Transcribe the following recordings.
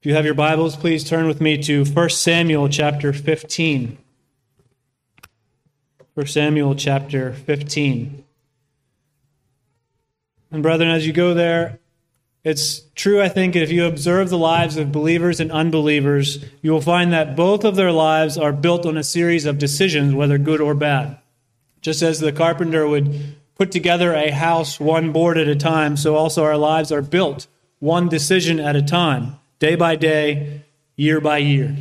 If you have your Bibles, please turn with me to 1 Samuel chapter 15. 1 Samuel chapter 15. And brethren, as you go there, it's true, I think, if you observe the lives of believers and unbelievers, you will find that both of their lives are built on a series of decisions, whether good or bad. Just as the carpenter would put together a house one board at a time, so also our lives are built one decision at a time day by day, year by year.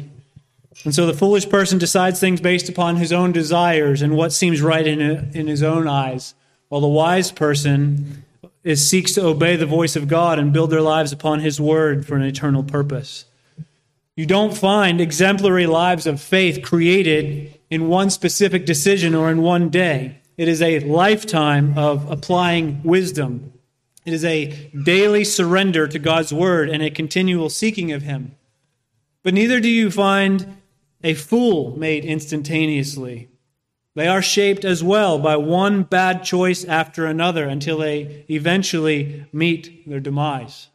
And so the foolish person decides things based upon his own desires and what seems right in, in his own eyes, while the wise person is, seeks to obey the voice of God and build their lives upon his word for an eternal purpose. You don't find exemplary lives of faith created in one specific decision or in one day. It is a lifetime of applying wisdom it is a daily surrender to God's word and a continual seeking of Him. But neither do you find a fool made instantaneously. They are shaped as well by one bad choice after another until they eventually meet their demise.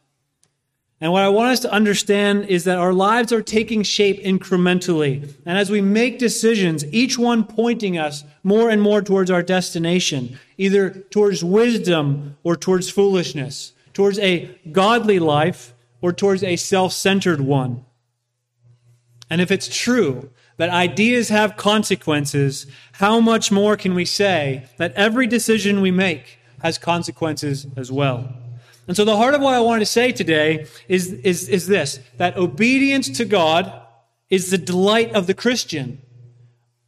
And what I want us to understand is that our lives are taking shape incrementally. And as we make decisions, each one pointing us more and more towards our destination, either towards wisdom or towards foolishness, towards a godly life or towards a self centered one. And if it's true that ideas have consequences, how much more can we say that every decision we make has consequences as well? And so the heart of what I wanted to say today is, is, is this that obedience to God is the delight of the Christian,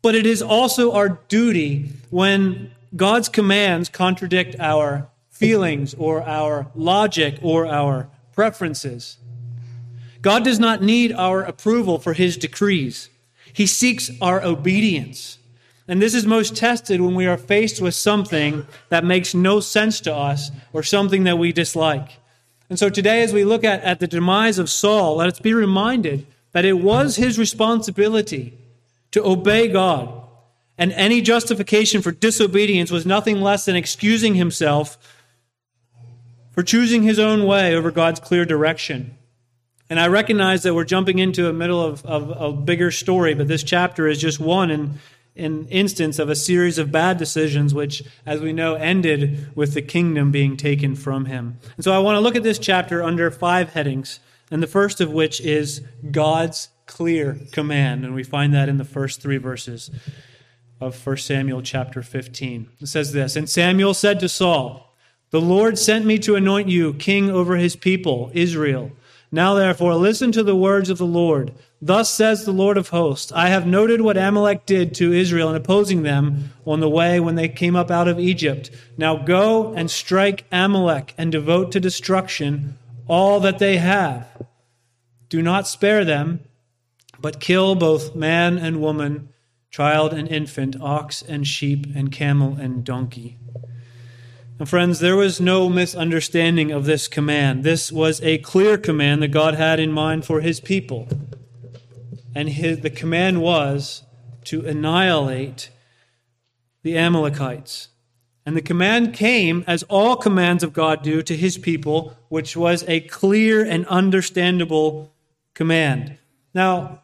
but it is also our duty when God's commands contradict our feelings or our logic or our preferences. God does not need our approval for his decrees. He seeks our obedience. And this is most tested when we are faced with something that makes no sense to us or something that we dislike. And so today, as we look at, at the demise of Saul, let us be reminded that it was his responsibility to obey God. And any justification for disobedience was nothing less than excusing himself for choosing his own way over God's clear direction. And I recognize that we're jumping into a middle of, of, of a bigger story, but this chapter is just one. And an instance of a series of bad decisions, which, as we know, ended with the kingdom being taken from him. And so I want to look at this chapter under five headings, and the first of which is God's clear command. And we find that in the first three verses of 1 Samuel chapter 15. It says this And Samuel said to Saul, The Lord sent me to anoint you king over his people, Israel. Now therefore, listen to the words of the Lord. Thus says the Lord of hosts I have noted what Amalek did to Israel in opposing them on the way when they came up out of Egypt. Now go and strike Amalek and devote to destruction all that they have. Do not spare them, but kill both man and woman, child and infant, ox and sheep, and camel and donkey. And friends, there was no misunderstanding of this command. This was a clear command that God had in mind for his people. And his, the command was to annihilate the Amalekites. And the command came, as all commands of God do, to his people, which was a clear and understandable command. Now,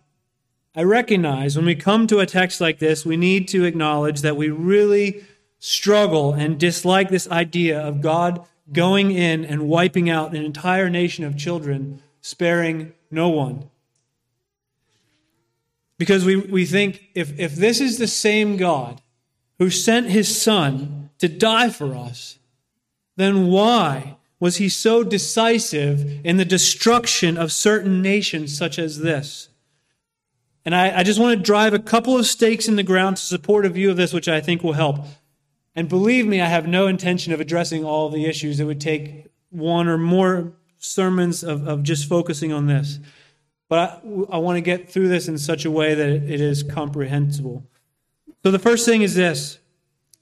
I recognize when we come to a text like this, we need to acknowledge that we really struggle and dislike this idea of God going in and wiping out an entire nation of children, sparing no one. Because we, we think if, if this is the same God who sent his son to die for us, then why was he so decisive in the destruction of certain nations such as this? And I, I just want to drive a couple of stakes in the ground to support a view of this, which I think will help. And believe me, I have no intention of addressing all the issues. It would take one or more sermons of, of just focusing on this. But I, I want to get through this in such a way that it is comprehensible. So the first thing is this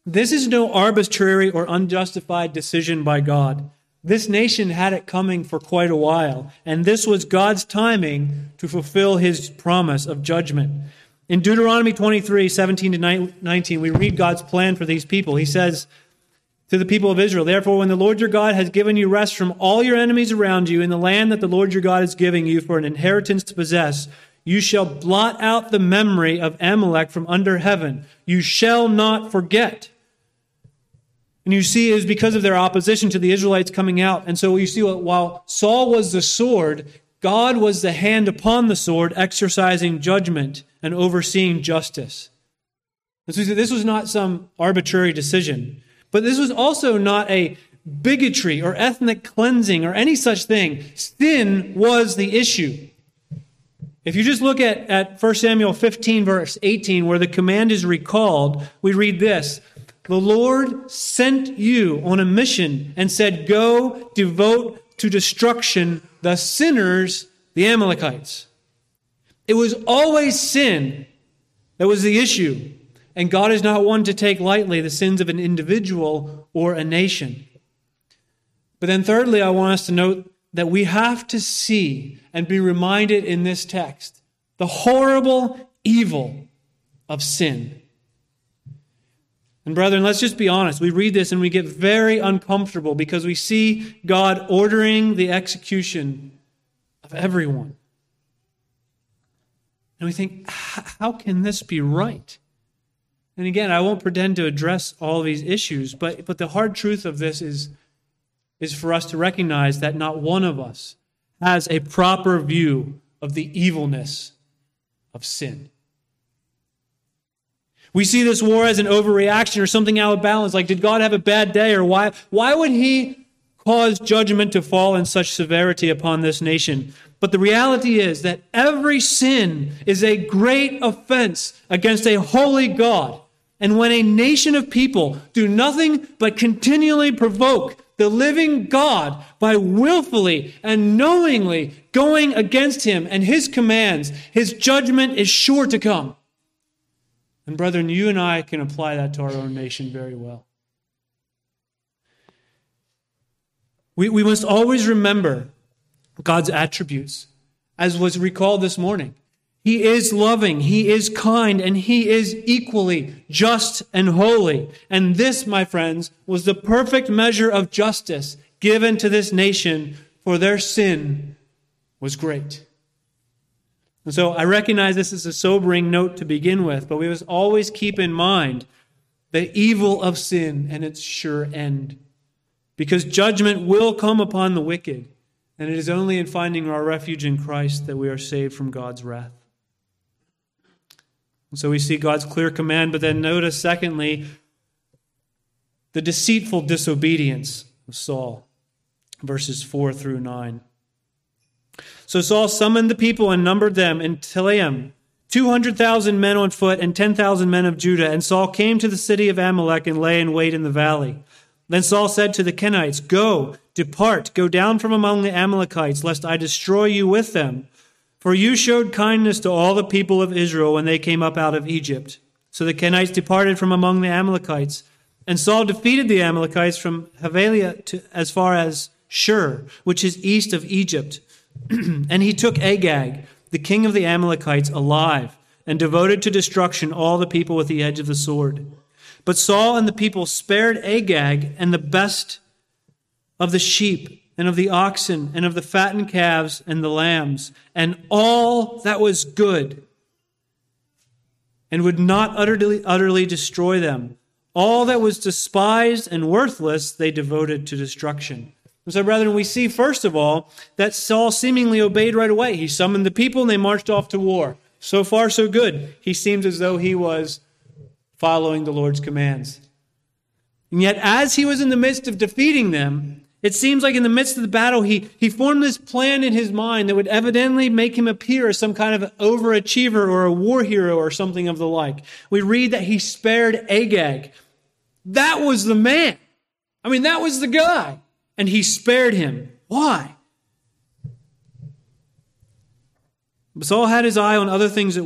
this is no arbitrary or unjustified decision by God. This nation had it coming for quite a while, and this was God's timing to fulfill his promise of judgment. In Deuteronomy 23, 17 to 19, we read God's plan for these people. He says, to the people of Israel. Therefore, when the Lord your God has given you rest from all your enemies around you in the land that the Lord your God is giving you for an inheritance to possess, you shall blot out the memory of Amalek from under heaven. You shall not forget. And you see, it was because of their opposition to the Israelites coming out. And so you see, while Saul was the sword, God was the hand upon the sword, exercising judgment and overseeing justice. And so This was not some arbitrary decision, but this was also not a bigotry or ethnic cleansing or any such thing. Sin was the issue. If you just look at, at 1 Samuel 15, verse 18, where the command is recalled, we read this The Lord sent you on a mission and said, Go devote to destruction the sinners, the Amalekites. It was always sin that was the issue. And God is not one to take lightly the sins of an individual or a nation. But then, thirdly, I want us to note that we have to see and be reminded in this text the horrible evil of sin. And, brethren, let's just be honest. We read this and we get very uncomfortable because we see God ordering the execution of everyone. And we think, how can this be right? And again, I won't pretend to address all these issues, but, but the hard truth of this is, is for us to recognize that not one of us has a proper view of the evilness of sin. We see this war as an overreaction or something out of balance. Like, did God have a bad day? Or why, why would He cause judgment to fall in such severity upon this nation? But the reality is that every sin is a great offense against a holy God. And when a nation of people do nothing but continually provoke the living God by willfully and knowingly going against him and his commands, his judgment is sure to come. And brethren, you and I can apply that to our own nation very well. We, we must always remember God's attributes, as was recalled this morning. He is loving, He is kind, and He is equally just and holy. And this, my friends, was the perfect measure of justice given to this nation, for their sin was great. And so I recognize this is a sobering note to begin with, but we must always keep in mind the evil of sin and its sure end. Because judgment will come upon the wicked, and it is only in finding our refuge in Christ that we are saved from God's wrath. And so we see God's clear command, but then notice, secondly, the deceitful disobedience of Saul, verses 4 through 9. So Saul summoned the people and numbered them in Telaim, 200,000 men on foot and 10,000 men of Judah. And Saul came to the city of Amalek and lay in wait in the valley. Then Saul said to the Kenites, Go, depart, go down from among the Amalekites, lest I destroy you with them. For you showed kindness to all the people of Israel when they came up out of Egypt. So the Kenites departed from among the Amalekites. And Saul defeated the Amalekites from Havilah to, as far as Shur, which is east of Egypt. and he took Agag, the king of the Amalekites, alive, and devoted to destruction all the people with the edge of the sword. But Saul and the people spared Agag and the best of the sheep and of the oxen, and of the fattened calves and the lambs, and all that was good, and would not utterly, utterly destroy them. All that was despised and worthless they devoted to destruction. And so, brethren, we see first of all that Saul seemingly obeyed right away. He summoned the people and they marched off to war. So far, so good. He seemed as though he was following the Lord's commands. And yet, as he was in the midst of defeating them, it seems like in the midst of the battle, he, he formed this plan in his mind that would evidently make him appear as some kind of overachiever or a war hero or something of the like. We read that he spared Agag. That was the man. I mean, that was the guy. And he spared him. Why? But Saul had his eye on other things as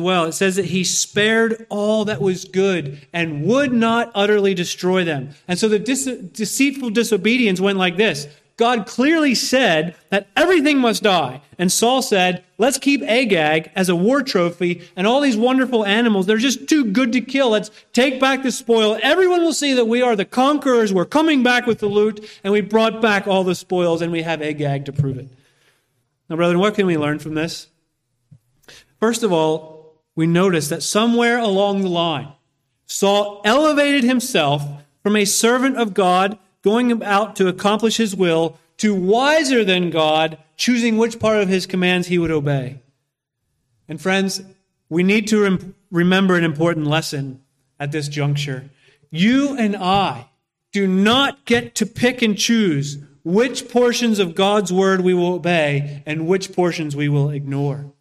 well. It says that he spared all that was good and would not utterly destroy them. And so the dis- deceitful disobedience went like this. God clearly said that everything must die. And Saul said, let's keep Agag as a war trophy and all these wonderful animals. They're just too good to kill. Let's take back the spoil. Everyone will see that we are the conquerors. We're coming back with the loot and we brought back all the spoils and we have Agag to prove it. Now, brethren, what can we learn from this? First of all, we notice that somewhere along the line, Saul elevated himself from a servant of God going out to accomplish his will to wiser than God, choosing which part of his commands he would obey. And friends, we need to rem- remember an important lesson at this juncture. You and I do not get to pick and choose which portions of God's word we will obey and which portions we will ignore.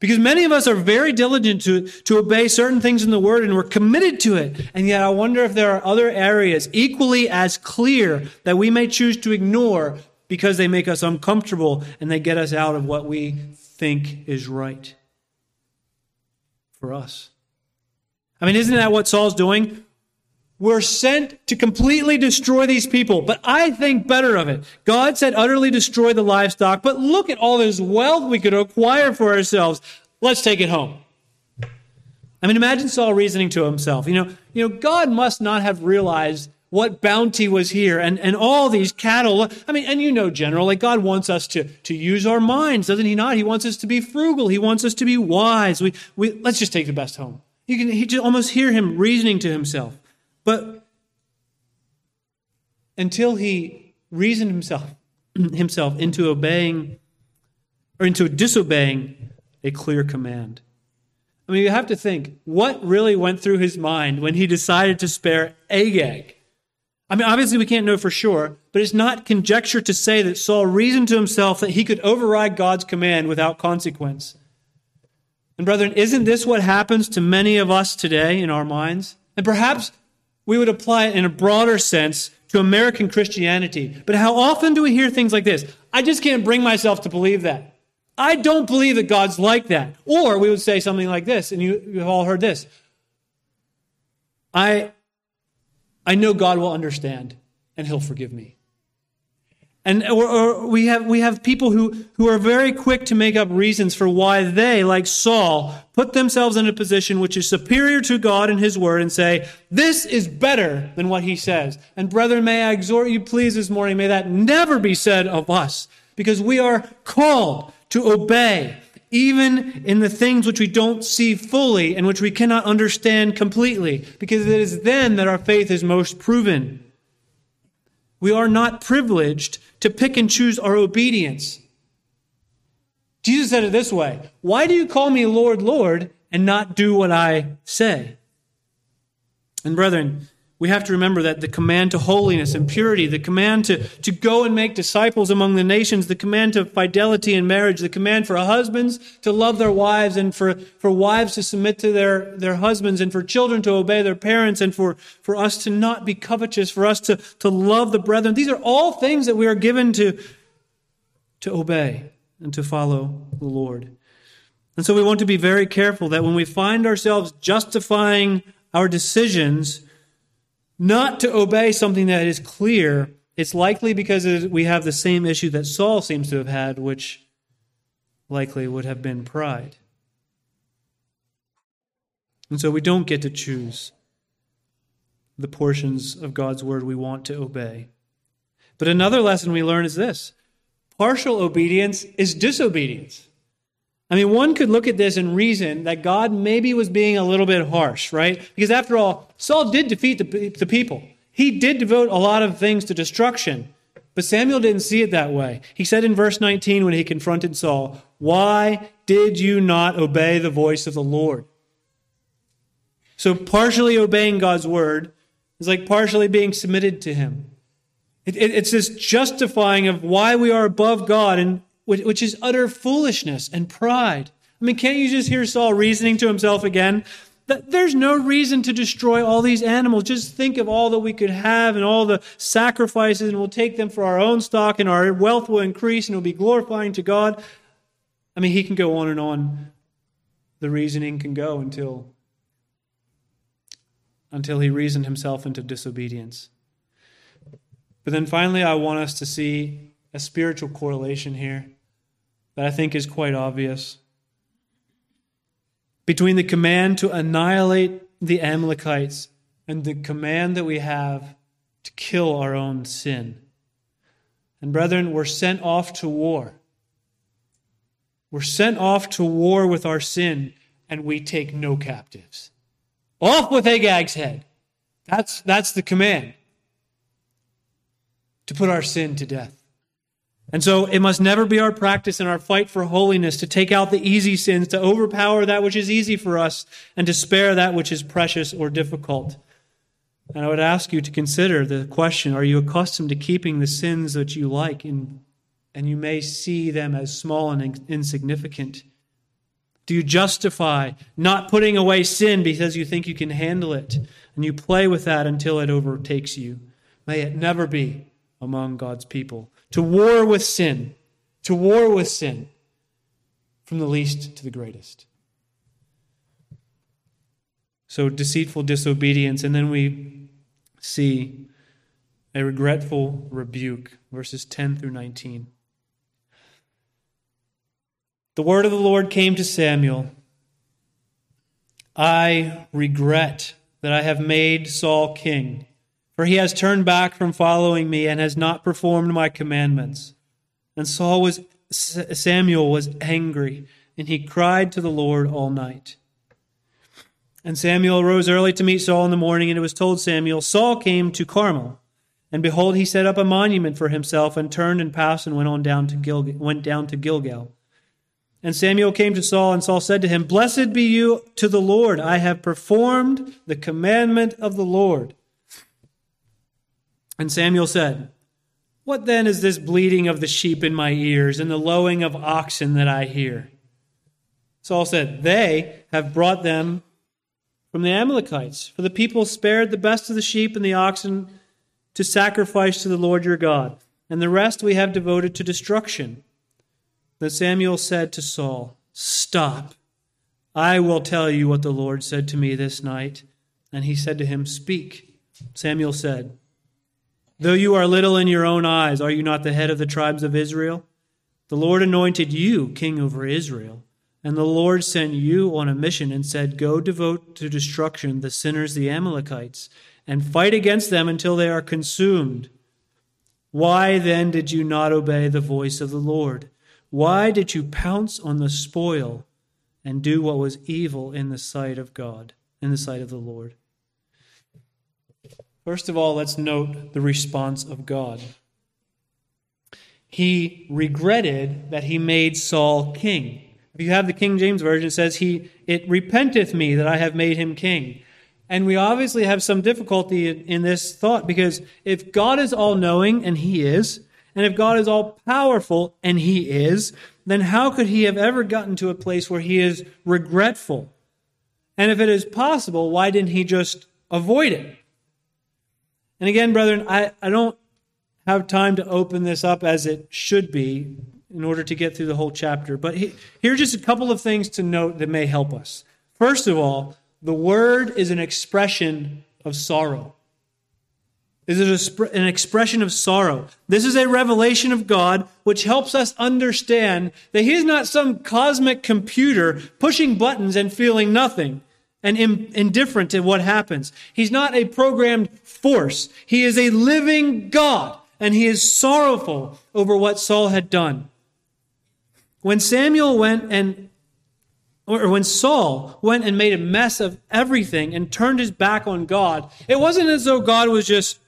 Because many of us are very diligent to, to obey certain things in the Word and we're committed to it. And yet I wonder if there are other areas equally as clear that we may choose to ignore because they make us uncomfortable and they get us out of what we think is right for us. I mean, isn't that what Saul's doing? We're sent to completely destroy these people, but I think better of it. God said utterly destroy the livestock, but look at all this wealth we could acquire for ourselves. Let's take it home. I mean, imagine Saul reasoning to himself, you know, you know, God must not have realized what bounty was here and, and all these cattle. I mean, and you know, general, like God wants us to, to use our minds, doesn't he not? He wants us to be frugal. He wants us to be wise. We, we, let's just take the best home. You can he just almost hear him reasoning to himself. But until he reasoned himself, himself into obeying or into disobeying a clear command. I mean, you have to think what really went through his mind when he decided to spare Agag. I mean, obviously, we can't know for sure, but it's not conjecture to say that Saul reasoned to himself that he could override God's command without consequence. And, brethren, isn't this what happens to many of us today in our minds? And perhaps we would apply it in a broader sense to American Christianity. But how often do we hear things like this? I just can't bring myself to believe that. I don't believe that God's like that. Or we would say something like this, and you, you've all heard this. I, I know God will understand and he'll forgive me. And or, or we have we have people who, who are very quick to make up reasons for why they, like Saul, put themselves in a position which is superior to God and His Word and say, This is better than what He says. And brethren, may I exhort you, please, this morning, may that never be said of us, because we are called to obey, even in the things which we don't see fully and which we cannot understand completely, because it is then that our faith is most proven. We are not privileged to pick and choose our obedience. Jesus said it this way Why do you call me Lord, Lord, and not do what I say? And brethren, we have to remember that the command to holiness and purity, the command to, to go and make disciples among the nations, the command to fidelity in marriage, the command for husbands to love their wives and for, for wives to submit to their, their husbands and for children to obey their parents and for, for us to not be covetous, for us to, to love the brethren. These are all things that we are given to, to obey and to follow the Lord. And so we want to be very careful that when we find ourselves justifying our decisions, not to obey something that is clear, it's likely because we have the same issue that Saul seems to have had, which likely would have been pride. And so we don't get to choose the portions of God's word we want to obey. But another lesson we learn is this partial obedience is disobedience. I mean, one could look at this and reason that God maybe was being a little bit harsh, right? Because after all, Saul did defeat the, the people. He did devote a lot of things to destruction. But Samuel didn't see it that way. He said in verse 19 when he confronted Saul, Why did you not obey the voice of the Lord? So, partially obeying God's word is like partially being submitted to him. It, it, it's this justifying of why we are above God and which is utter foolishness and pride. I mean, can't you just hear Saul reasoning to himself again? That there's no reason to destroy all these animals. Just think of all that we could have and all the sacrifices, and we'll take them for our own stock, and our wealth will increase, and it'll be glorifying to God. I mean, he can go on and on. The reasoning can go until until he reasoned himself into disobedience. But then finally, I want us to see a spiritual correlation here that I think is quite obvious. Between the command to annihilate the Amalekites and the command that we have to kill our own sin. And brethren, we're sent off to war. We're sent off to war with our sin, and we take no captives. Off with Agag's head. That's, that's the command to put our sin to death. And so it must never be our practice in our fight for holiness to take out the easy sins, to overpower that which is easy for us, and to spare that which is precious or difficult. And I would ask you to consider the question Are you accustomed to keeping the sins that you like, in, and you may see them as small and insignificant? Do you justify not putting away sin because you think you can handle it, and you play with that until it overtakes you? May it never be among God's people. To war with sin, to war with sin, from the least to the greatest. So, deceitful disobedience, and then we see a regretful rebuke, verses 10 through 19. The word of the Lord came to Samuel I regret that I have made Saul king, for he has turned back from following me and has not performed my commandments. And Saul was Samuel was angry, and he cried to the Lord all night. And Samuel arose early to meet Saul in the morning, and it was told Samuel, Saul came to Carmel. And behold, he set up a monument for himself, and turned and passed and went on down to Gilgal, went down to Gilgal. And Samuel came to Saul, and Saul said to him, Blessed be you to the Lord. I have performed the commandment of the Lord. And Samuel said, What then is this bleating of the sheep in my ears, and the lowing of oxen that I hear? Saul said, They have brought them from the Amalekites. For the people spared the best of the sheep and the oxen to sacrifice to the Lord your God, and the rest we have devoted to destruction. Then Samuel said to Saul, Stop. I will tell you what the Lord said to me this night. And he said to him, Speak. Samuel said, Though you are little in your own eyes, are you not the head of the tribes of Israel? The Lord anointed you king over Israel. And the Lord sent you on a mission and said, Go devote to destruction the sinners, the Amalekites, and fight against them until they are consumed. Why then did you not obey the voice of the Lord? Why did you pounce on the spoil and do what was evil in the sight of God, in the sight of the Lord? First of all, let's note the response of God. He regretted that he made Saul king. If you have the King James Version, it says, He it repenteth me that I have made him king. And we obviously have some difficulty in, this thought because if God is all knowing, and he is, and if God is all powerful, and he is, then how could he have ever gotten to a place where he is regretful? And if it is possible, why didn't he just avoid it? And again, brethren, I, I don't have time to open this up as it should be in order to get through the whole chapter. But he, here are just a couple of things to note that may help us. First of all, the word is an expression of sorrow. Is it an expression of sorrow? This is a revelation of God which helps us understand that He is not some cosmic computer pushing buttons and feeling nothing and indifferent to what happens. He's not a programmed force. He is a living God and He is sorrowful over what Saul had done. When Samuel went and, or when Saul went and made a mess of everything and turned his back on God, it wasn't as though God was just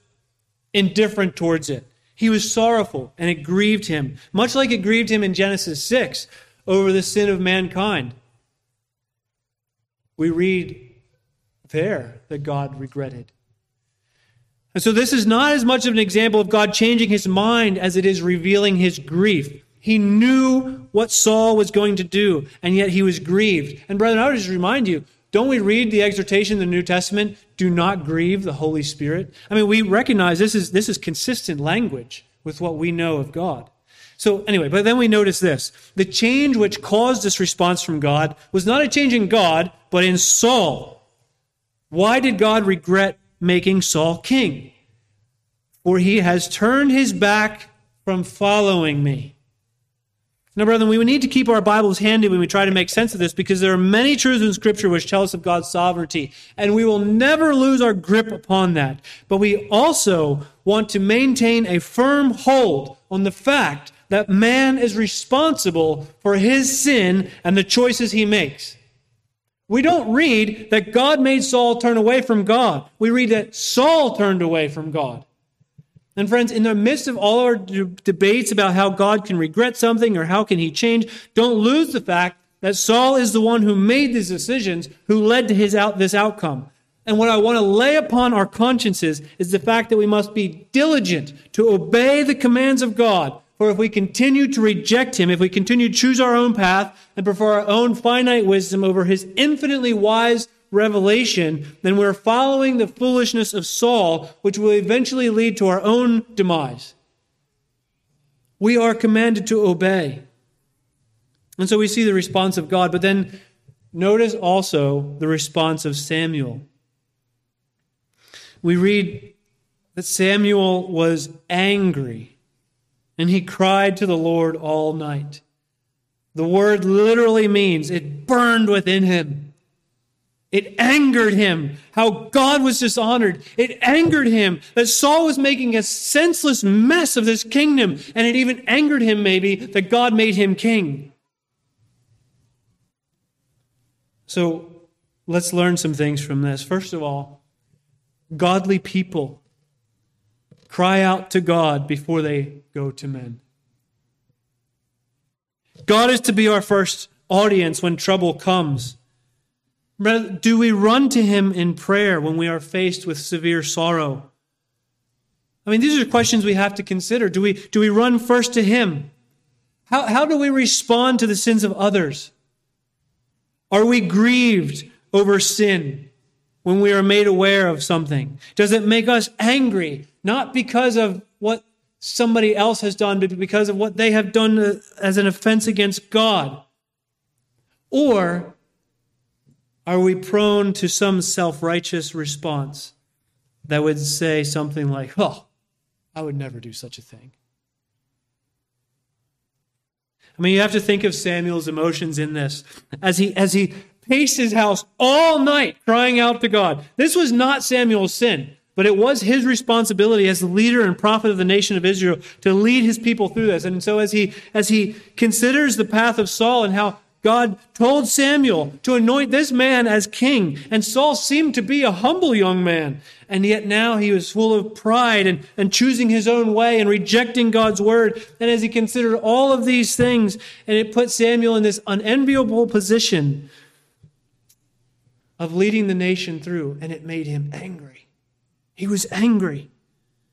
indifferent towards it. He was sorrowful and it grieved him, much like it grieved him in Genesis 6 over the sin of mankind. We read there that God regretted. And so this is not as much of an example of God changing his mind as it is revealing his grief. He knew what Saul was going to do, and yet he was grieved. And, brethren, I would just remind you don't we read the exhortation in the New Testament? Do not grieve the Holy Spirit. I mean, we recognize this is, this is consistent language with what we know of God. So, anyway, but then we notice this. The change which caused this response from God was not a change in God, but in Saul. Why did God regret making Saul king? for he has turned his back from following me. Now, brethren, we need to keep our Bibles handy when we try to make sense of this because there are many truths in Scripture which tell us of God's sovereignty, and we will never lose our grip upon that. But we also want to maintain a firm hold on the fact that man is responsible for his sin and the choices he makes. We don't read that God made Saul turn away from God. We read that Saul turned away from God. And friends, in the midst of all our d- debates about how God can regret something or how can he change, don't lose the fact that Saul is the one who made these decisions, who led to his out, this outcome. And what I want to lay upon our consciences is the fact that we must be diligent to obey the commands of God. For if we continue to reject him, if we continue to choose our own path and prefer our own finite wisdom over his infinitely wise revelation, then we're following the foolishness of Saul, which will eventually lead to our own demise. We are commanded to obey. And so we see the response of God, but then notice also the response of Samuel. We read that Samuel was angry and he cried to the Lord all night. The word literally means it burned within him. It angered him how God was dishonored. It angered him that Saul was making a senseless mess of this kingdom. And it even angered him, maybe, that God made him king. So let's learn some things from this. First of all, godly people cry out to God before they go to men. God is to be our first audience when trouble comes. Do we run to him in prayer when we are faced with severe sorrow? I mean, these are questions we have to consider. Do we, do we run first to him? How, how do we respond to the sins of others? Are we grieved over sin when we are made aware of something? Does it make us angry, not because of what somebody else has done, but because of what they have done as an offense against God? Or are we prone to some self righteous response that would say something like, Oh, I would never do such a thing? I mean, you have to think of Samuel's emotions in this as he, as he paced his house all night crying out to God. This was not Samuel's sin, but it was his responsibility as the leader and prophet of the nation of Israel to lead his people through this. And so as he, as he considers the path of Saul and how God told Samuel to anoint this man as king. And Saul seemed to be a humble young man. And yet now he was full of pride and, and choosing his own way and rejecting God's word. And as he considered all of these things, and it put Samuel in this unenviable position of leading the nation through, and it made him angry. He was angry.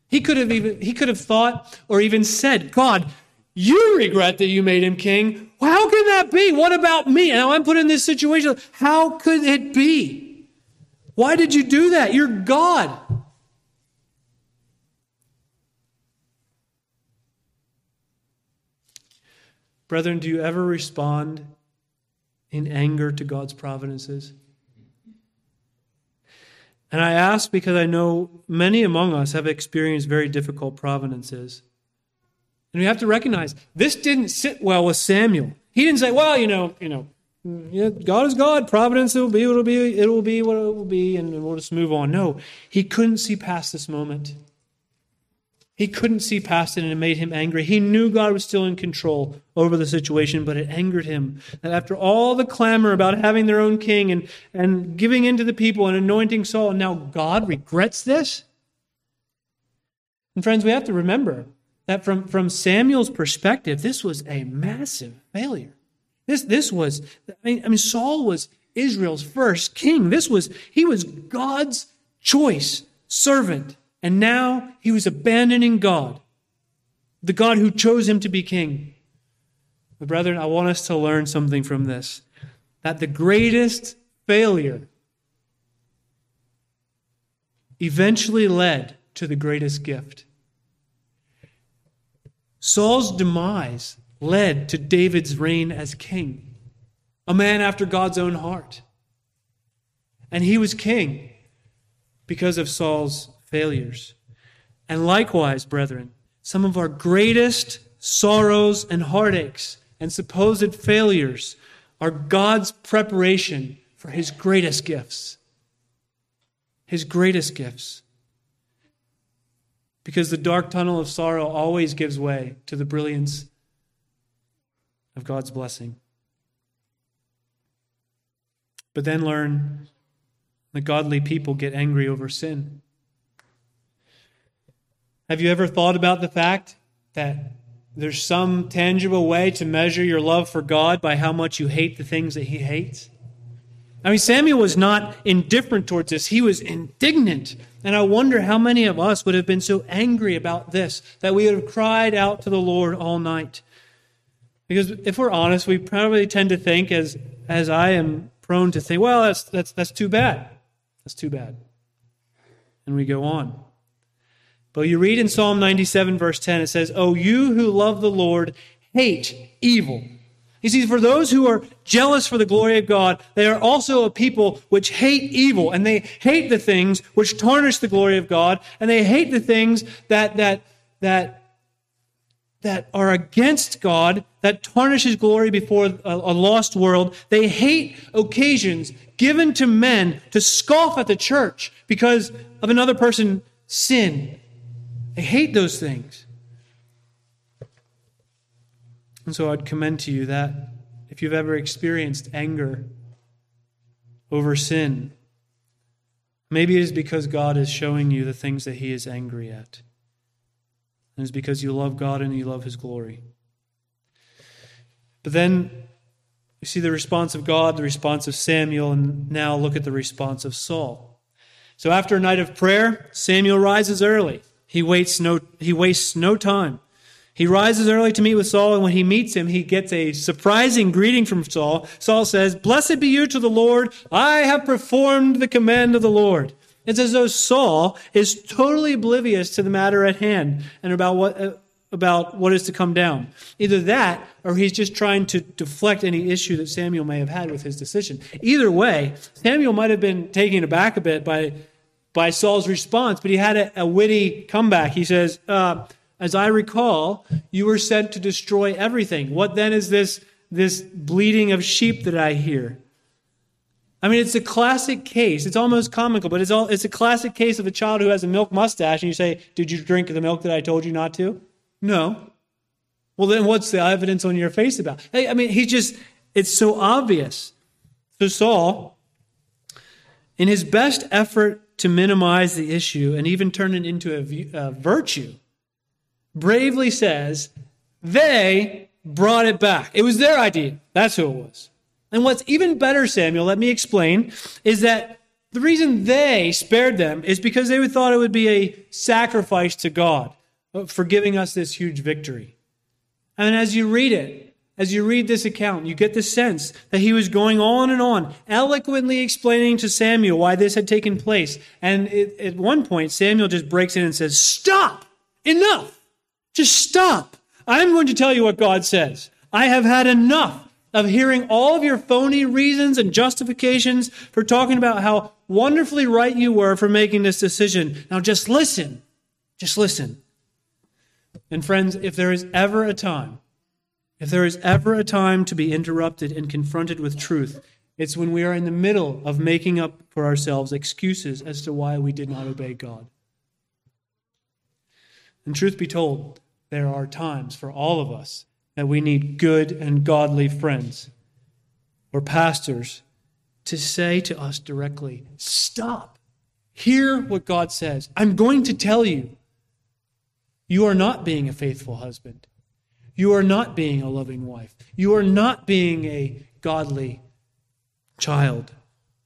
He could have even, he could have thought or even said, God, you regret that you made him king. How can that be? What about me? Now I'm put in this situation. How could it be? Why did you do that? You're God. Brethren, do you ever respond in anger to God's providences? And I ask because I know many among us have experienced very difficult providences. And we have to recognize this didn't sit well with Samuel. He didn't say, well, you know, you know, God is God. Providence it will be, it'll be, it will be what it will be, and we'll just move on. No, he couldn't see past this moment. He couldn't see past it, and it made him angry. He knew God was still in control over the situation, but it angered him that after all the clamor about having their own king and, and giving in to the people and anointing Saul, now God regrets this. And friends, we have to remember that from, from Samuel's perspective, this was a massive failure. This, this was, I mean, I mean, Saul was Israel's first king. This was, he was God's choice servant. And now he was abandoning God, the God who chose him to be king. But brethren, I want us to learn something from this that the greatest failure eventually led to the greatest gift. Saul's demise led to David's reign as king, a man after God's own heart. And he was king because of Saul's failures. And likewise, brethren, some of our greatest sorrows and heartaches and supposed failures are God's preparation for his greatest gifts. His greatest gifts. Because the dark tunnel of sorrow always gives way to the brilliance of God's blessing. But then learn that godly people get angry over sin. Have you ever thought about the fact that there's some tangible way to measure your love for God by how much you hate the things that He hates? I mean, Samuel was not indifferent towards this, he was indignant. And I wonder how many of us would have been so angry about this that we would have cried out to the Lord all night. Because if we're honest, we probably tend to think, as, as I am prone to think, well, that's, that's, that's too bad. That's too bad. And we go on. But you read in Psalm 97, verse 10, it says, Oh, you who love the Lord, hate evil. You see, for those who are jealous for the glory of God, they are also a people which hate evil, and they hate the things which tarnish the glory of God, and they hate the things that that that that are against God, that tarnish his glory before a, a, lost world. They hate occasions given to men to scoff at the church because of another person's sin. They hate those things. And so I'd commend to you that if you've ever experienced anger over sin, maybe it is because God is showing you the things that he is angry at. And it's because you love God and you love His glory. But then you see the response of God, the response of Samuel, and now look at the response of Saul. So after a night of prayer, Samuel rises early. He waits no, he wastes no time. He rises early to meet with Saul, and when he meets him, he gets a surprising greeting from Saul. Saul says, Blessed be you to the Lord. I have performed the command of the Lord. It's as though Saul is totally oblivious to the matter at hand and about what, uh, about what is to come down. Either that, or he's just trying to deflect any issue that Samuel may have had with his decision. Either way, Samuel might have been taken aback a bit by, by Saul's response, but he had a, a witty comeback. He says, uh, As I recall, you were sent to destroy everything. What then is this, this bleating of sheep that I hear? I mean, it's a classic case. It's almost comical, but it's, all, it's a classic case of a child who has a milk mustache, and you say, Did you drink the milk that I told you not to? No. Well, then what's the evidence on your face about? Hey, I mean, he just, it's so obvious. So Saul, in his best effort to minimize the issue and even turn it into a, virtue, bravely says, They brought it back. It was their idea. That's who it was. And what's even better, Samuel, let me explain, is that the reason they spared them is because they thought it would be a sacrifice to God for giving us this huge victory. And as you read it, as you read this account, you get the sense that he was going on and on, eloquently explaining to Samuel why this had taken place. And it, at one point, Samuel just breaks in and says, Stop! Enough! Just stop! I'm going to tell you what God says. I have had enough of hearing all of your phony reasons and justifications for talking about how wonderfully right you were for making this decision. Now just listen. Just listen. And friends, if there is ever a time, if there is ever a time to be interrupted and confronted with truth, it's when we are in the middle of making up for ourselves excuses as to why we did not obey God. And truth be told, there are times for all of us that we need good and godly friends or pastors to say to us directly, Stop. Hear what God says. I'm going to tell you. You are not being a faithful husband. You are not being a loving wife. You are not being a godly child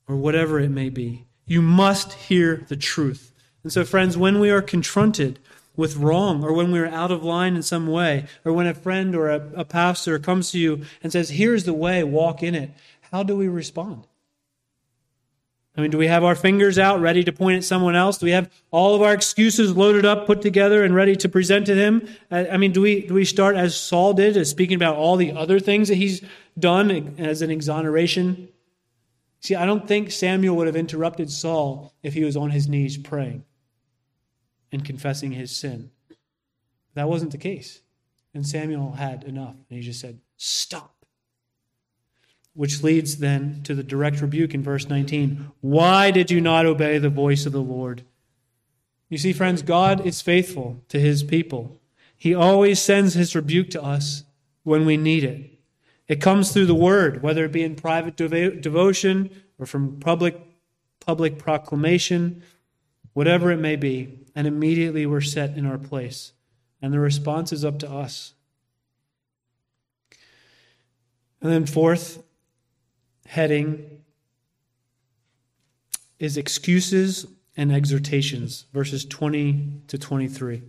or whatever it may be. You must hear the truth. And so, friends, when we are confronted with wrong or when we're out of line in some way or when a friend or a, a pastor comes to you and says, Here's the way, walk in it, how do we respond? I mean, do we have our fingers out ready to point at someone else? Do we have all of our excuses loaded up, put together, and ready to present to him? I mean, do we, do we start as Saul did, as speaking about all the other things that he's done as an exoneration? See, I don't think Samuel would have interrupted Saul if he was on his knees praying. and confessing his sin. That wasn't the case. And Samuel had enough. And he just said, Stop. Which leads then to the direct rebuke in verse 19. Why did you not obey the voice of the Lord? You see, friends, God is faithful to his people. He always sends his rebuke to us when we need it. It comes through the word, whether it be in private devotion or from public public proclamation, whatever it may be, and immediately we're set in our place. And the response is up to us. And then, fourth heading is excuses and exhortations, verses 20 to 23.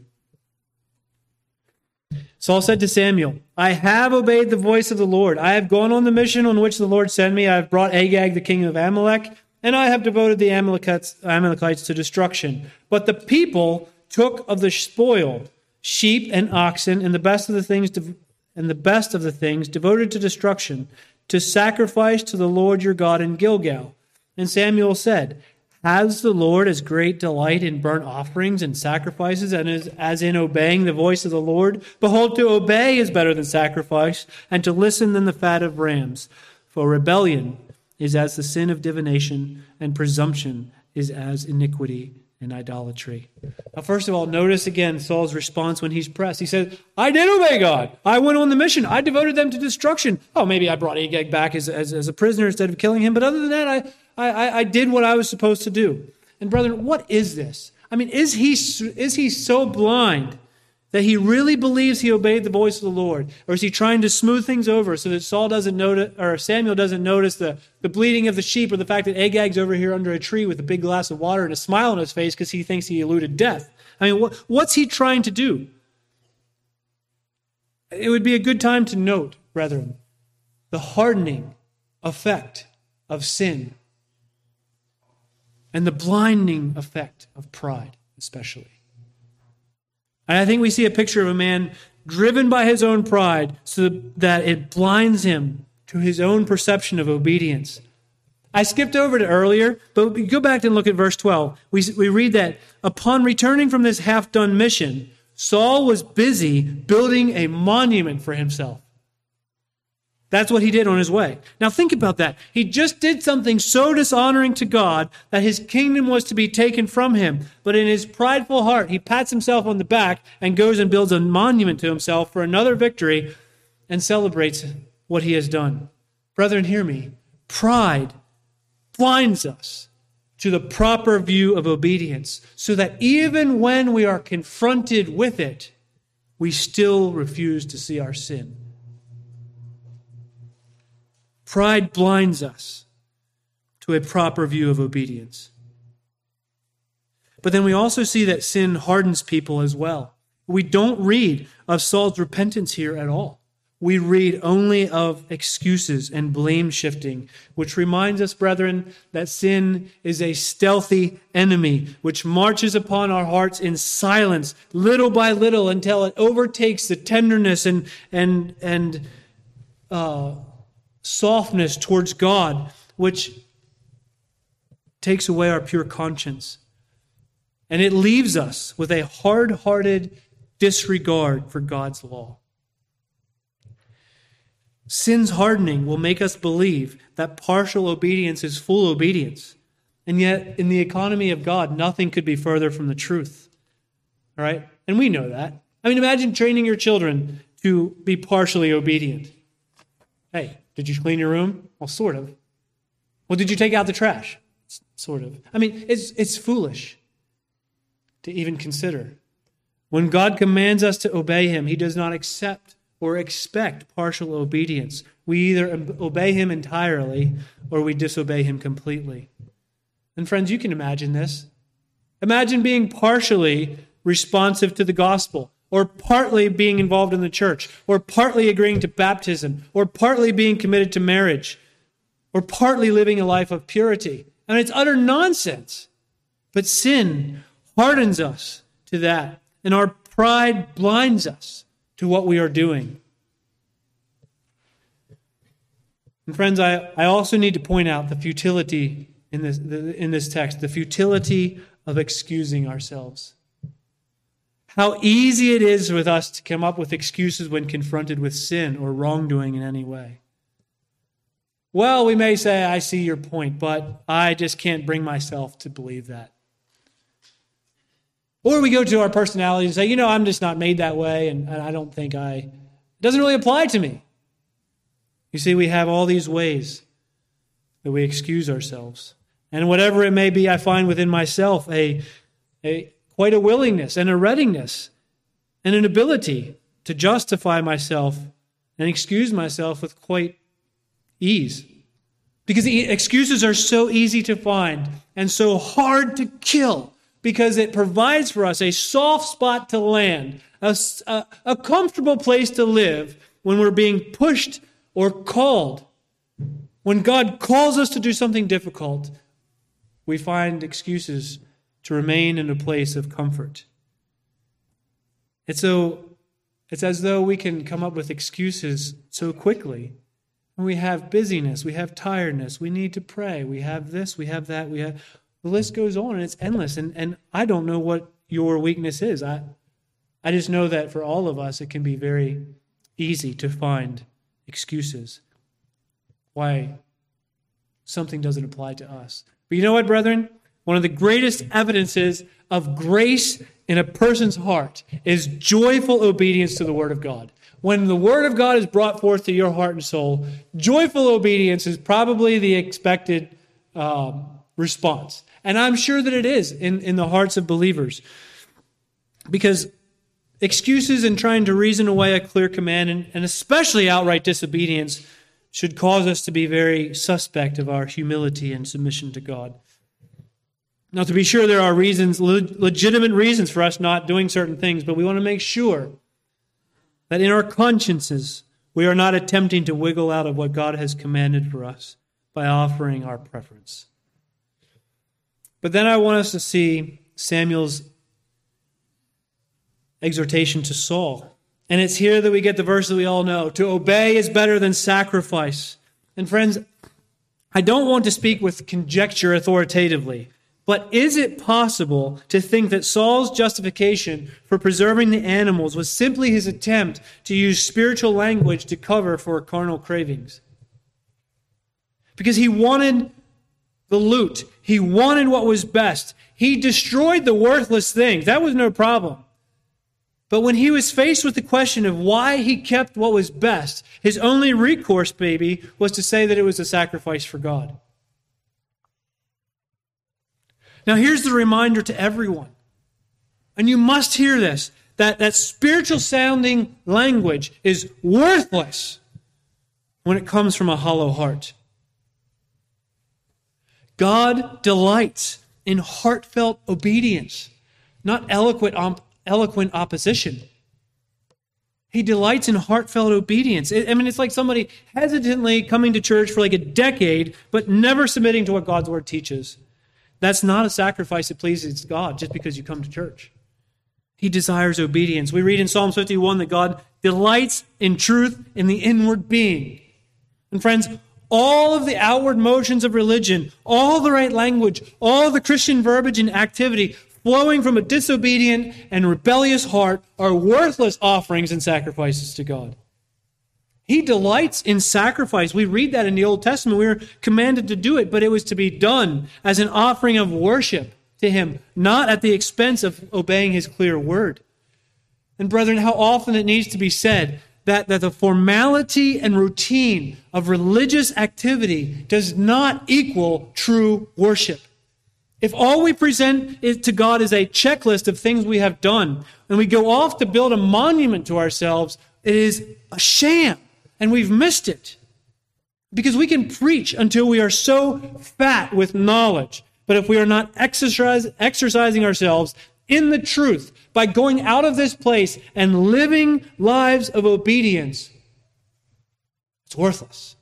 Saul said to Samuel, I have obeyed the voice of the Lord. I have gone on the mission on which the Lord sent me. I have brought Agag, the king of Amalek, and I have devoted the Amalekites, Amalekites to destruction. But the people took of the spoil sheep and oxen and the best of the things and the best of the things devoted to destruction to sacrifice to the Lord your God in Gilgal. And Samuel said, Has the Lord as great delight in burnt offerings and sacrifices and as, as in obeying the voice of the Lord? Behold, to obey is better than sacrifice, and to listen than the fat of rams. For rebellion is as the sin of divination, and presumption is as iniquity and idolatry. Now, first of all, notice again Saul's response when he's pressed. He says, I did obey God. I went on the mission. I devoted them to destruction. Oh, maybe I brought Agag back as, as, as a prisoner instead of killing him. But other than that, I, I, I did what I was supposed to do. And brethren, what is this? I mean, is he, is he so blind that he really believes he obeyed the voice of the Lord? Or is he trying to smooth things over so that Saul doesn't notice, or Samuel doesn't notice the, the bleeding of the sheep or the fact that Agag's over here under a tree with a big glass of water and a smile on his face because he thinks he eluded death? I mean, what, what's he trying to do? It would be a good time to note, brethren, the hardening effect of sin and the blinding effect of pride, especially. And I think we see a picture of a man driven by his own pride so that it blinds him to his own perception of obedience. I skipped over to earlier, but go back and look at verse 12. We, we read that upon returning from this half done mission, Saul was busy building a monument for himself. That's what he did on his way. Now think about that. He just did something so dishonoring to God that his kingdom was to be taken from him. But in his prideful heart, he pats himself on the back and goes and builds a monument to himself for another victory and celebrates what he has done. Brethren, hear me. Pride blinds us to the proper view of obedience so that even when we are confronted with it, we still refuse to see our sin. Pride blinds us to a proper view of obedience. But then we also see that sin hardens people as well. We don't read of Saul's repentance here at all. We read only of excuses and blame shifting, which reminds us, brethren, that sin is a stealthy enemy which marches upon our hearts in silence, little by little, until it overtakes the tenderness and, and, and uh, softness towards God, which takes away our pure conscience. And it leaves us with a hard hearted disregard for God's law. Sin's hardening will make us believe that partial obedience is full obedience. And yet, in the economy of God, nothing could be further from the truth. All right? And we know that. I mean, imagine training your children to be partially obedient. Hey, did you clean your room? Well, sort of. Well, did you take out the trash? Sort of. I mean, it's, it's foolish to even consider. When God commands us to obey Him, He does not accept or expect partial obedience. We either obey Him entirely or we disobey Him completely. And, friends, you can imagine this. Imagine being partially responsive to the gospel or partly being involved in the church, or partly agreeing to baptism, or partly being committed to marriage, or partly living a life of purity. And it's utter nonsense. But sin hardens us to that, and our pride blinds us to what we are doing. And friends, I, I also need to point out the futility in this, in this text, the futility of excusing ourselves. How easy it is with us to come up with excuses when confronted with sin or wrongdoing in any way. Well, we may say, I see your point, but I just can't bring myself to believe that. Or we go to our personality and say, you know, I'm just not made that way, and I don't think I, it doesn't really apply to me. You see, we have all these ways that we excuse ourselves. And whatever it may be, I find within myself a, a quite a willingness and a readiness and an ability to justify myself and excuse myself with quite ease. Because excuses are so easy to find and so hard to kill because it provides for us a soft spot to land, a, a, a comfortable place to live when we're being pushed or called. When God calls us to do something difficult, we find excuses to remain in a place of comfort. It's, so, it's as though we can come up with excuses so quickly. We have busyness, we have tiredness, we need to pray, we have this, we have that, we have the list goes on and it's endless. And, and I don't know what your weakness is. I, I just know that for all of us, it can be very easy to find excuses why something doesn't apply to us. But you know what, brethren? One of the greatest evidences of grace in a person's heart is joyful obedience to the Word of God. When the Word of God is brought forth to your heart and soul, joyful obedience is probably the expected um, response. And I'm sure that it is in, in the hearts of believers. Because excuses and trying to reason away a clear command, and, and especially outright disobedience, should cause us to be very suspect of our humility and submission to God. Now, to be sure, there are reasons, legitimate reasons for us not doing certain things, but we want to make sure that in our consciences, we are not attempting to wiggle out of what God has commanded for us by offering our preference. But then I want us to see Samuel's exhortation to Saul. And it's here that we get the verse that we all know to obey is better than sacrifice. And friends, I don't want to speak with conjecture authoritatively, but is it possible to think that Saul's justification for preserving the animals was simply his attempt to use spiritual language to cover for carnal cravings? Because he wanted the loot. He wanted what was best. He destroyed the worthless things. That was no problem. But when he was faced with the question of why he kept what was best, his only recourse, baby, was to say that it was a sacrifice for God. Now, here's the reminder to everyone, and you must hear this that, that spiritual sounding language is worthless when it comes from a hollow heart. God delights in heartfelt obedience, not eloquent, eloquent opposition. He delights in heartfelt obedience. I mean, it's like somebody hesitantly coming to church for like a decade, but never submitting to what God's word teaches. That's not a sacrifice that pleases God just because you come to church. He desires obedience. We read in Psalm 51 that God delights in truth in the inward being. And friends, all of the outward motions of religion, all the right language, all the Christian verbiage and activity flowing from a disobedient and rebellious heart are worthless offerings and sacrifices to God. He delights in sacrifice. We read that in the Old Testament. We were commanded to do it, but it was to be done as an offering of worship to Him, not at the expense of obeying His clear word. And brethren, how often it needs to be said that, that the formality and routine of religious activity does not equal true worship. If all we present to God is a checklist of things we have done, and we go off to build a monument to ourselves, it is a sham, and we've missed it. Because we can preach until we are so fat with knowledge, but if we are not exercise, exercising ourselves in the truth, by going out of this place and living lives of obedience, it's worthless.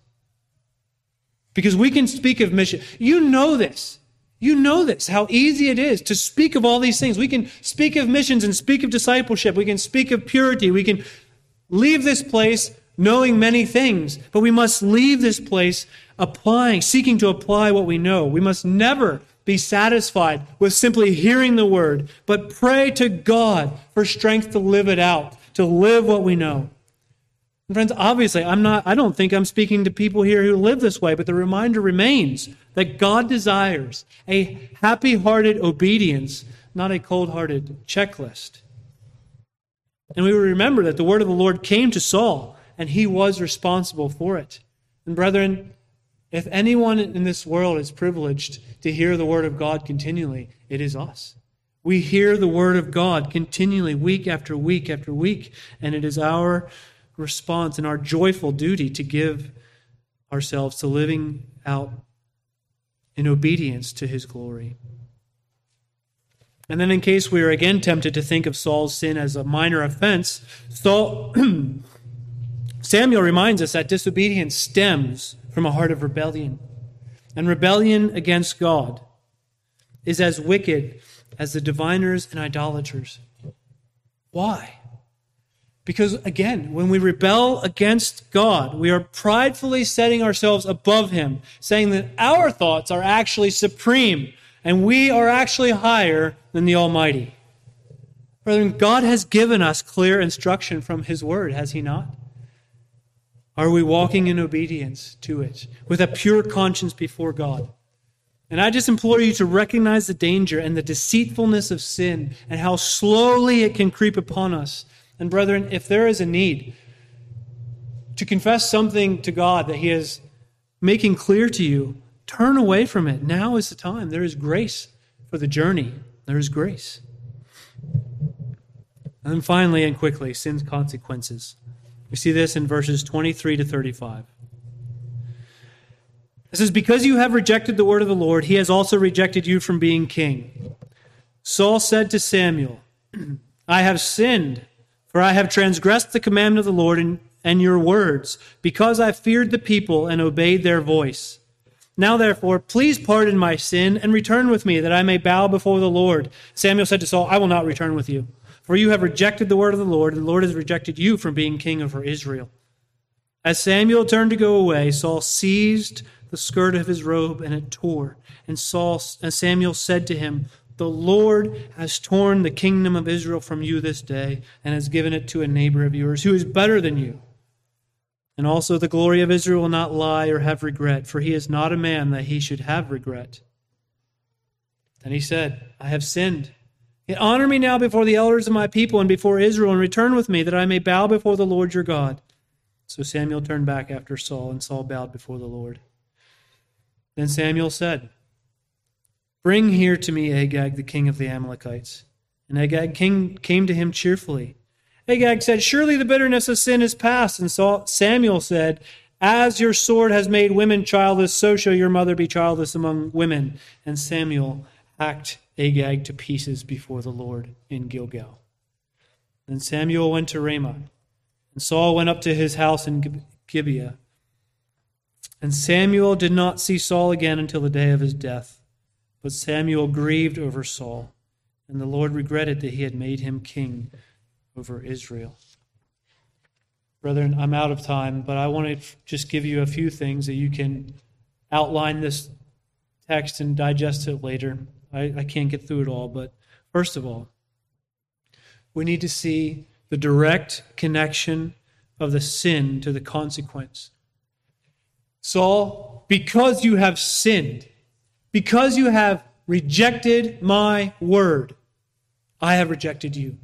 Because we can speak of mission. You know this. You know this, how easy it is to speak of all these things. We can speak of missions and speak of discipleship. We can speak of purity. We can leave this place knowing many things, but we must leave this place applying, seeking to apply what we know. We must never be satisfied with simply hearing the word, but pray to God for strength to live it out, to live what we know. And friends, obviously, I'm not, I don't think I'm speaking to people here who live this way, but the reminder remains that God desires a happy hearted obedience, not a cold hearted checklist. And we remember that the word of the Lord came to Saul, and he was responsible for it. And brethren, if anyone in this world is privileged to hear the word of God continually, it is us. We hear the word of God continually, week after week after week, and it is our response and our joyful duty to give ourselves to living out in obedience to his glory. And then, in case we are again tempted to think of Saul's sin as a minor offense, Saul, Samuel reminds us that disobedience stems from a heart of rebellion. And rebellion against God is as wicked as the diviners and idolaters. Why? Because again, when we rebel against God, we are pridefully setting ourselves above Him, saying that our thoughts are actually supreme and we are actually higher than the Almighty. Brethren, God has given us clear instruction from His Word, has He not? Are we walking in obedience to it with a pure conscience before God? And I just implore you to recognize the danger and the deceitfulness of sin and how slowly it can creep upon us. And brethren, if there is a need to confess something to God that He is making clear to you, Turn away from it. Now is the time. There is grace for the journey. There is grace. And finally and quickly, sin's consequences. We see this in verses 23 to 35. It says, Because you have rejected the word of the Lord, he has also rejected you from being king. Saul said to Samuel, I have sinned, for I have transgressed the commandment of the Lord and, and your words, because I feared the people and obeyed their voice. Now, therefore, please pardon my sin and return with me, that I may bow before the Lord. Samuel said to Saul, I will not return with you, for you have rejected the word of the Lord, and the Lord has rejected you from being king over Israel. As Samuel turned to go away, Saul seized the skirt of his robe, and it tore. And Saul and Samuel said to him, The Lord has torn the kingdom of Israel from you this day, and has given it to a neighbor of yours who is better than you and also the glory of Israel will not lie or have regret, for he is not a man that he should have regret. Then he said, I have sinned. Honor me now before the elders of my people and before Israel, and return with me, that I may bow before the Lord your God. So Samuel turned back after Saul, and Saul bowed before the Lord. Then Samuel said, Bring here to me Agag, the king of the Amalekites. And Agag came, came to him cheerfully. Agag said, Surely the bitterness of sin is past. And Samuel said, As your sword has made women childless, so shall your mother be childless among women. And Samuel hacked Agag to pieces before the Lord in Gilgal. Then Samuel went to Ramah, and Saul went up to his house in Gibeah. And Samuel did not see Saul again until the day of his death. But Samuel grieved over Saul, and the Lord regretted that he had made him king over Israel. Brethren, I'm out of time, but I want to just give you a few things that you can outline this text and digest it later. I, I can't get through it all, but first of all, we need to see the direct connection of the sin to the consequence. Saul, because you have sinned, because you have rejected my word, I have rejected you.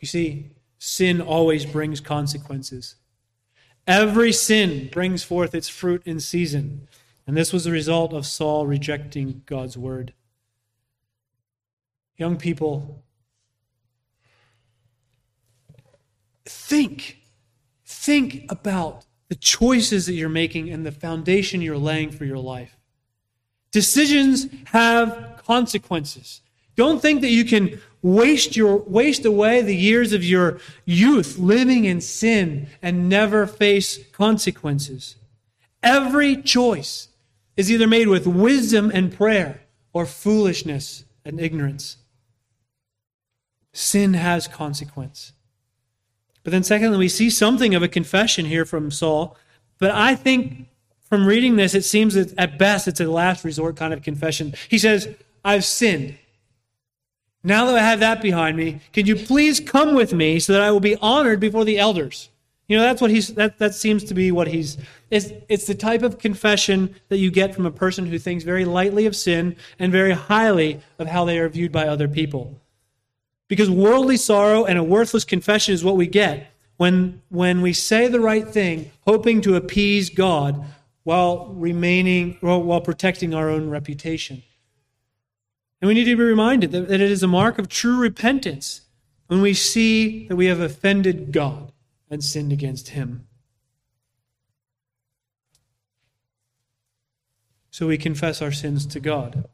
You see, sin always brings consequences. Every sin brings forth its fruit in season. And this was the result of Saul rejecting God's word. Young people, think. Think about the choices that you're making and the foundation you're laying for your life. Decisions have consequences. Don't think that you can waste your waste away the years of your youth living in sin and never face consequences. Every choice is either made with wisdom and prayer or foolishness and ignorance. Sin has consequence. But then secondly, we see something of a confession here from Saul, but I think from reading this, it seems that at best it's a last resort kind of confession. He says, I've sinned. Now that I have that behind me, can you please come with me so that I will be honored before the elders? You know, that's what he's, that, that seems to be what he's, it's, it's the type of confession that you get from a person who thinks very lightly of sin and very highly of how they are viewed by other people. Because worldly sorrow and a worthless confession is what we get when, when we say the right thing, hoping to appease God while remaining, while protecting our own reputation. And we need to be reminded that, that it is a mark of true repentance when we see that we have offended God and sinned against him. So we confess our sins to God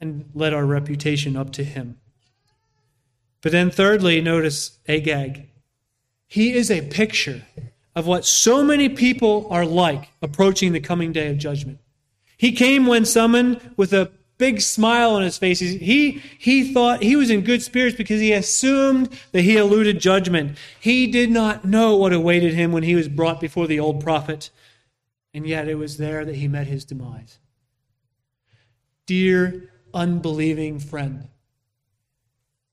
and let our reputation up to him. But then, thirdly, notice Agag. He is a picture of what so many people are like approaching the coming day of judgment. He came when summoned with a big smile on his face. He, he thought he was in good spirits because he assumed that he eluded judgment. He did not know what awaited him when he was brought before the old prophet, and yet it was there that he met his demise. Dear unbelieving friend,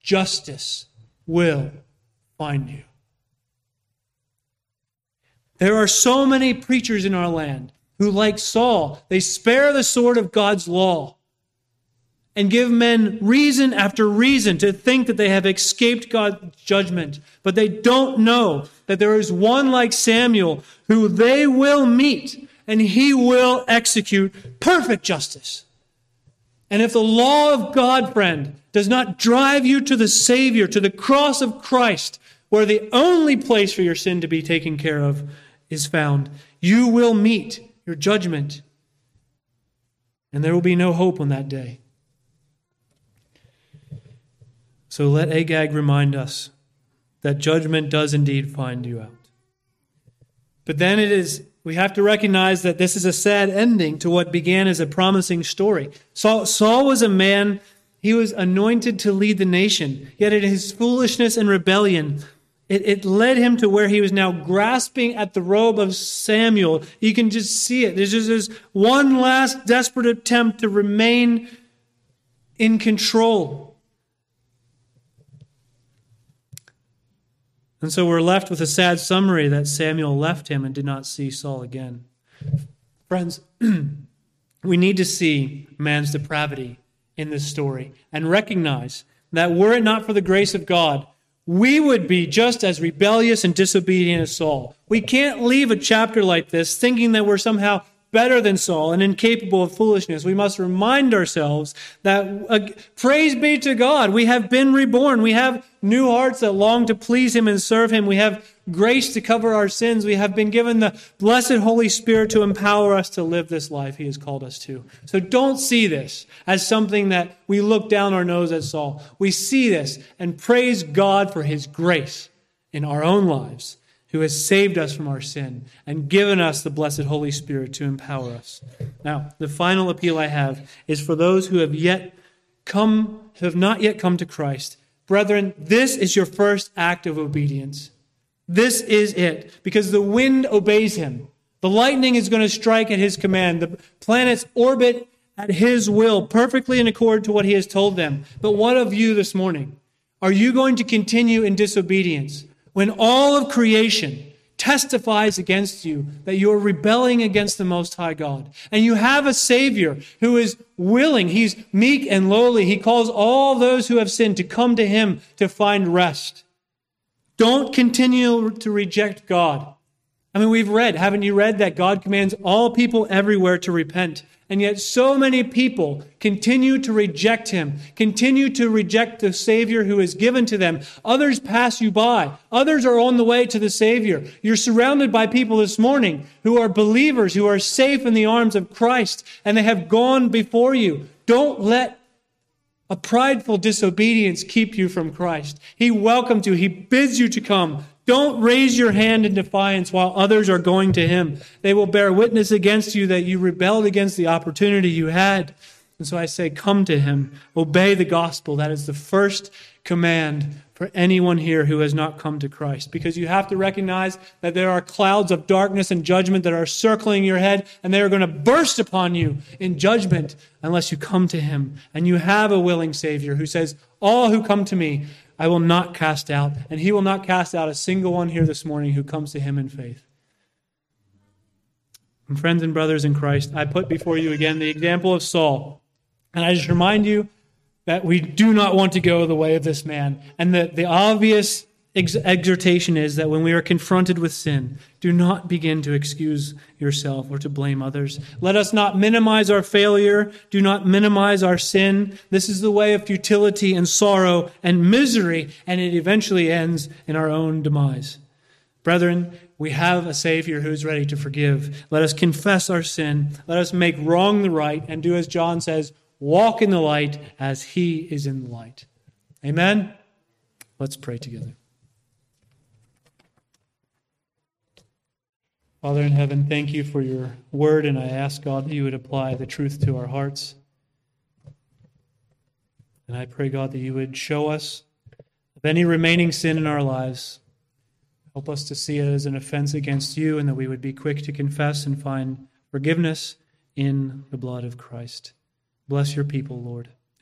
justice will find you. There are so many preachers in our land who, like Saul, they spare the sword of God's law and give men reason after reason to think that they have escaped God's judgment. But they don't know that there is one like Samuel who they will meet and he will execute perfect justice. And if the law of God, friend, does not drive you to the Savior, to the cross of Christ, where the only place for your sin to be taken care of is found, you will meet your judgment. And there will be no hope on that day. So let Agag remind us that judgment does indeed find you out. But then it is, we have to recognize that this is a sad ending to what began as a promising story. Saul, Saul was a man, he was anointed to lead the nation, yet in his foolishness and rebellion, it, it led him to where he was now grasping at the robe of Samuel. You can just see it. There's just this one last desperate attempt to remain in control. And so we're left with a sad summary that Samuel left him and did not see Saul again. Friends, we need to see man's depravity in this story and recognize that were it not for the grace of God, we would be just as rebellious and disobedient as Saul. We can't leave a chapter like this thinking that we're somehow better than Saul and incapable of foolishness. We must remind ourselves that uh, praise be to God. We have been reborn. We have new hearts that long to please Him and serve Him. We have grace to cover our sins. We have been given the blessed Holy Spirit to empower us to live this life He has called us to. So don't see this as something that we look down our nose at Saul. We see this and praise God for His grace in our own lives who has saved us from our sin and given us the blessed Holy Spirit to empower us. Now, the final appeal I have is for those who have yet come, who have not yet come to Christ. Brethren, this is your first act of obedience. This is it, because the wind obeys him. The lightning is going to strike at his command. The planets orbit at his will, perfectly in accord to what he has told them. But what of you this morning? Are you going to continue in disobedience? when all of creation testifies against you that you are rebelling against the Most High God. And you have a Savior who is willing, He's meek and lowly. He calls all those who have sinned to come to Him to find rest. Don't continue to reject God. I mean, we've read, haven't you read, that God commands all people everywhere to repent? And yet, so many people continue to reject him, continue to reject the Savior who is given to them. Others pass you by. Others are on the way to the Savior. You're surrounded by people this morning who are believers, who are safe in the arms of Christ, and they have gone before you. Don't let a prideful disobedience keep you from Christ. He welcomes you. He bids you to come. Don't raise your hand in defiance while others are going to him. They will bear witness against you that you rebelled against the opportunity you had. And so I say, come to him. Obey the gospel. That is the first command for anyone here who has not come to Christ because you have to recognize that there are clouds of darkness and judgment that are circling your head and they are going to burst upon you in judgment unless you come to Him. And you have a willing Savior who says, All who come to me, I will not cast out. And He will not cast out a single one here this morning who comes to Him in faith. And friends and brothers in Christ, I put before you again the example of Saul. And I just remind you that we do not want to go the way of this man. And that the obvious ex- exhortation is that when we are confronted with sin, do not begin to excuse yourself or to blame others. Let us not minimize our failure. Do not minimize our sin. This is the way of futility and sorrow and misery, and it eventually ends in our own demise. Brethren, we have a Savior who is ready to forgive. Let us confess our sin. Let us make wrong the right and do as John says walk in the light as he is in the light. Amen? Let's pray together. Father in heaven, thank you for your word, and I ask God that you would apply the truth to our hearts. And I pray, God, that you would show us of any remaining sin in our lives. Help us to see it as an offense against you, and that we would be quick to confess and find forgiveness in the blood of Christ. Bless your people, Lord.